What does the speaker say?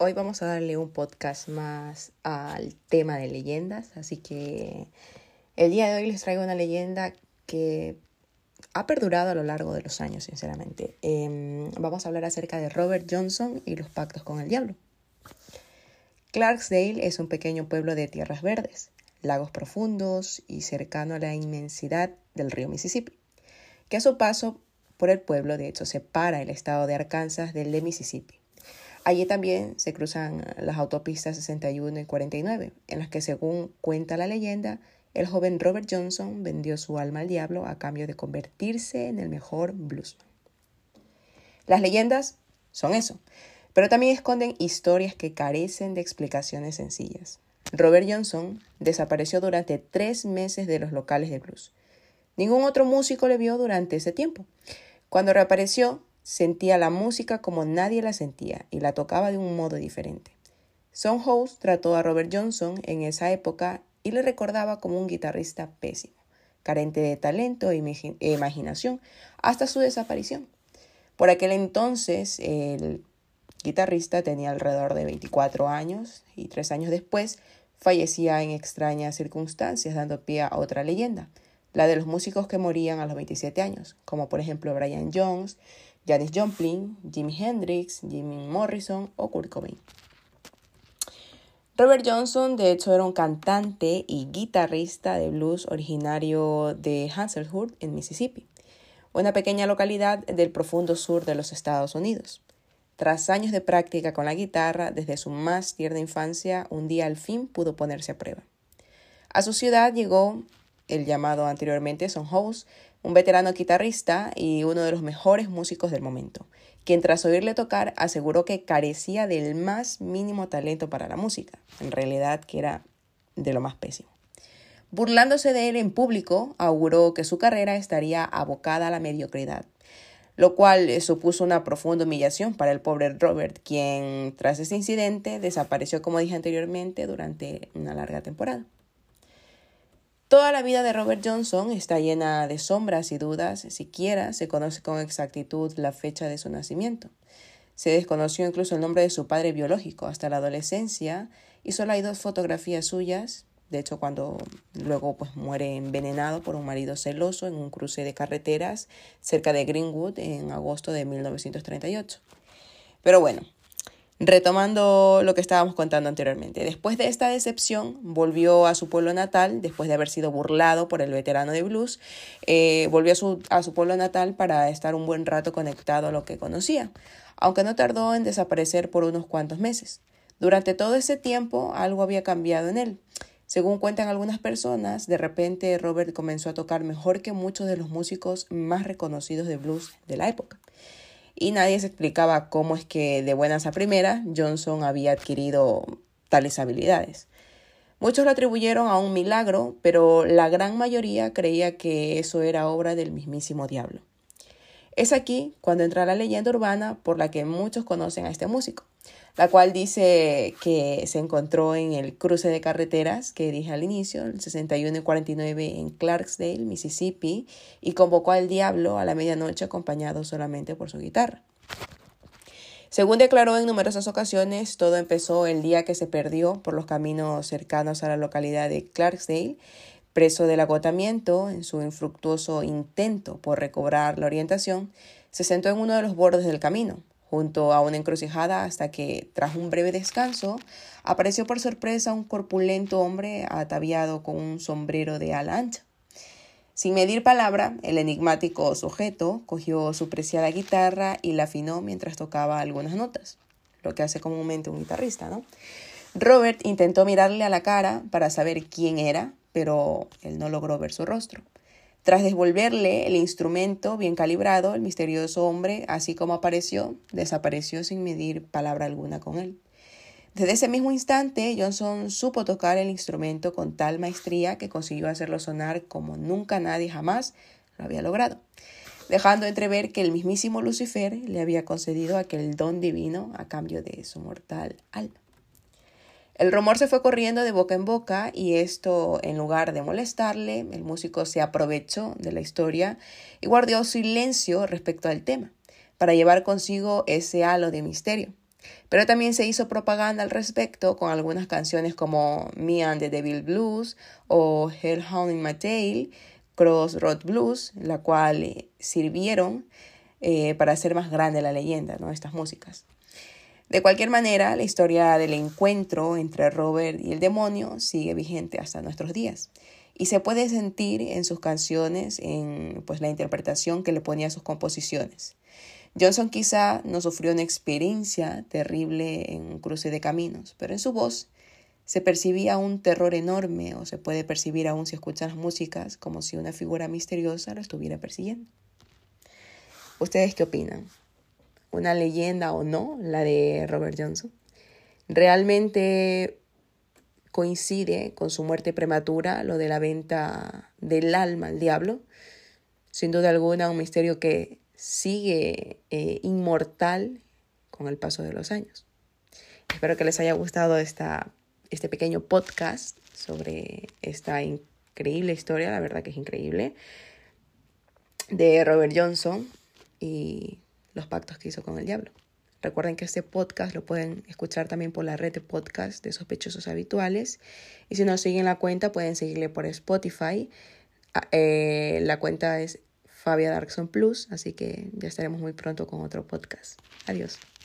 Hoy vamos a darle un podcast más al tema de leyendas, así que el día de hoy les traigo una leyenda que ha perdurado a lo largo de los años, sinceramente. Em, vamos a hablar acerca de Robert Johnson y los pactos con el diablo. Clarksdale es un pequeño pueblo de tierras verdes, lagos profundos y cercano a la inmensidad del río Mississippi, que a su paso por el pueblo de hecho separa el estado de Arkansas del de Mississippi. Allí también se cruzan las autopistas 61 y 49, en las que según cuenta la leyenda, el joven Robert Johnson vendió su alma al diablo a cambio de convertirse en el mejor bluesman. Las leyendas son eso, pero también esconden historias que carecen de explicaciones sencillas. Robert Johnson desapareció durante tres meses de los locales de blues. Ningún otro músico le vio durante ese tiempo. Cuando reapareció, Sentía la música como nadie la sentía y la tocaba de un modo diferente. Son House trató a Robert Johnson en esa época y le recordaba como un guitarrista pésimo, carente de talento e, e imaginación, hasta su desaparición. Por aquel entonces, el guitarrista tenía alrededor de 24 años y tres años después fallecía en extrañas circunstancias, dando pie a otra leyenda, la de los músicos que morían a los 27 años, como por ejemplo Brian Jones, Janis Joplin, Jimi Hendrix, Jimmy Morrison o Kurt Cobain. Robert Johnson, de hecho, era un cantante y guitarrista de blues originario de Hazelwood, en Mississippi, una pequeña localidad del profundo sur de los Estados Unidos. Tras años de práctica con la guitarra, desde su más tierna infancia, un día al fin pudo ponerse a prueba. A su ciudad llegó el llamado anteriormente Son House, un veterano guitarrista y uno de los mejores músicos del momento, quien tras oírle tocar aseguró que carecía del más mínimo talento para la música, en realidad que era de lo más pésimo. Burlándose de él en público, auguró que su carrera estaría abocada a la mediocridad, lo cual eh, supuso una profunda humillación para el pobre Robert, quien tras ese incidente desapareció, como dije anteriormente, durante una larga temporada. Toda la vida de Robert Johnson está llena de sombras y dudas, siquiera se conoce con exactitud la fecha de su nacimiento. Se desconoció incluso el nombre de su padre biológico hasta la adolescencia y solo hay dos fotografías suyas, de hecho cuando luego pues muere envenenado por un marido celoso en un cruce de carreteras cerca de Greenwood en agosto de 1938. Pero bueno, Retomando lo que estábamos contando anteriormente, después de esta decepción volvió a su pueblo natal, después de haber sido burlado por el veterano de blues, eh, volvió a su, a su pueblo natal para estar un buen rato conectado a lo que conocía, aunque no tardó en desaparecer por unos cuantos meses. Durante todo ese tiempo algo había cambiado en él. Según cuentan algunas personas, de repente Robert comenzó a tocar mejor que muchos de los músicos más reconocidos de blues de la época y nadie se explicaba cómo es que de buenas a primeras Johnson había adquirido tales habilidades. Muchos lo atribuyeron a un milagro, pero la gran mayoría creía que eso era obra del mismísimo diablo. Es aquí cuando entra la leyenda urbana por la que muchos conocen a este músico, la cual dice que se encontró en el cruce de carreteras que dije al inicio, el 61 y 49 en Clarksdale, Mississippi, y convocó al diablo a la medianoche acompañado solamente por su guitarra. Según declaró en numerosas ocasiones, todo empezó el día que se perdió por los caminos cercanos a la localidad de Clarksdale Preso del agotamiento, en su infructuoso intento por recobrar la orientación, se sentó en uno de los bordes del camino, junto a una encrucijada, hasta que, tras un breve descanso, apareció por sorpresa un corpulento hombre ataviado con un sombrero de ala ancha. Sin medir palabra, el enigmático sujeto cogió su preciada guitarra y la afinó mientras tocaba algunas notas, lo que hace comúnmente un guitarrista, ¿no? Robert intentó mirarle a la cara para saber quién era, pero él no logró ver su rostro. Tras devolverle el instrumento bien calibrado, el misterioso hombre, así como apareció, desapareció sin medir palabra alguna con él. Desde ese mismo instante, Johnson supo tocar el instrumento con tal maestría que consiguió hacerlo sonar como nunca nadie jamás lo había logrado, dejando entrever que el mismísimo Lucifer le había concedido aquel don divino a cambio de su mortal alma. El rumor se fue corriendo de boca en boca y esto, en lugar de molestarle, el músico se aprovechó de la historia y guardó silencio respecto al tema, para llevar consigo ese halo de misterio. Pero también se hizo propaganda al respecto con algunas canciones como Me and the Devil Blues o Hellhound in My Tail, Crossroad Blues, la cual sirvieron eh, para hacer más grande la leyenda, ¿no? Estas músicas. De cualquier manera, la historia del encuentro entre Robert y el demonio sigue vigente hasta nuestros días. Y se puede sentir en sus canciones, en pues, la interpretación que le ponía a sus composiciones. Johnson quizá no sufrió una experiencia terrible en un cruce de caminos, pero en su voz se percibía un terror enorme o se puede percibir aún si escuchan las músicas como si una figura misteriosa lo estuviera persiguiendo. ¿Ustedes qué opinan? Una leyenda o no, la de Robert Johnson, realmente coincide con su muerte prematura, lo de la venta del alma al diablo. Sin duda alguna, un misterio que sigue eh, inmortal con el paso de los años. Espero que les haya gustado esta, este pequeño podcast sobre esta increíble historia, la verdad que es increíble, de Robert Johnson. Y los pactos que hizo con el diablo. Recuerden que este podcast lo pueden escuchar también por la red de podcast de sospechosos habituales. Y si no siguen la cuenta, pueden seguirle por Spotify. Ah, eh, la cuenta es Fabia Darkson Plus, así que ya estaremos muy pronto con otro podcast. Adiós.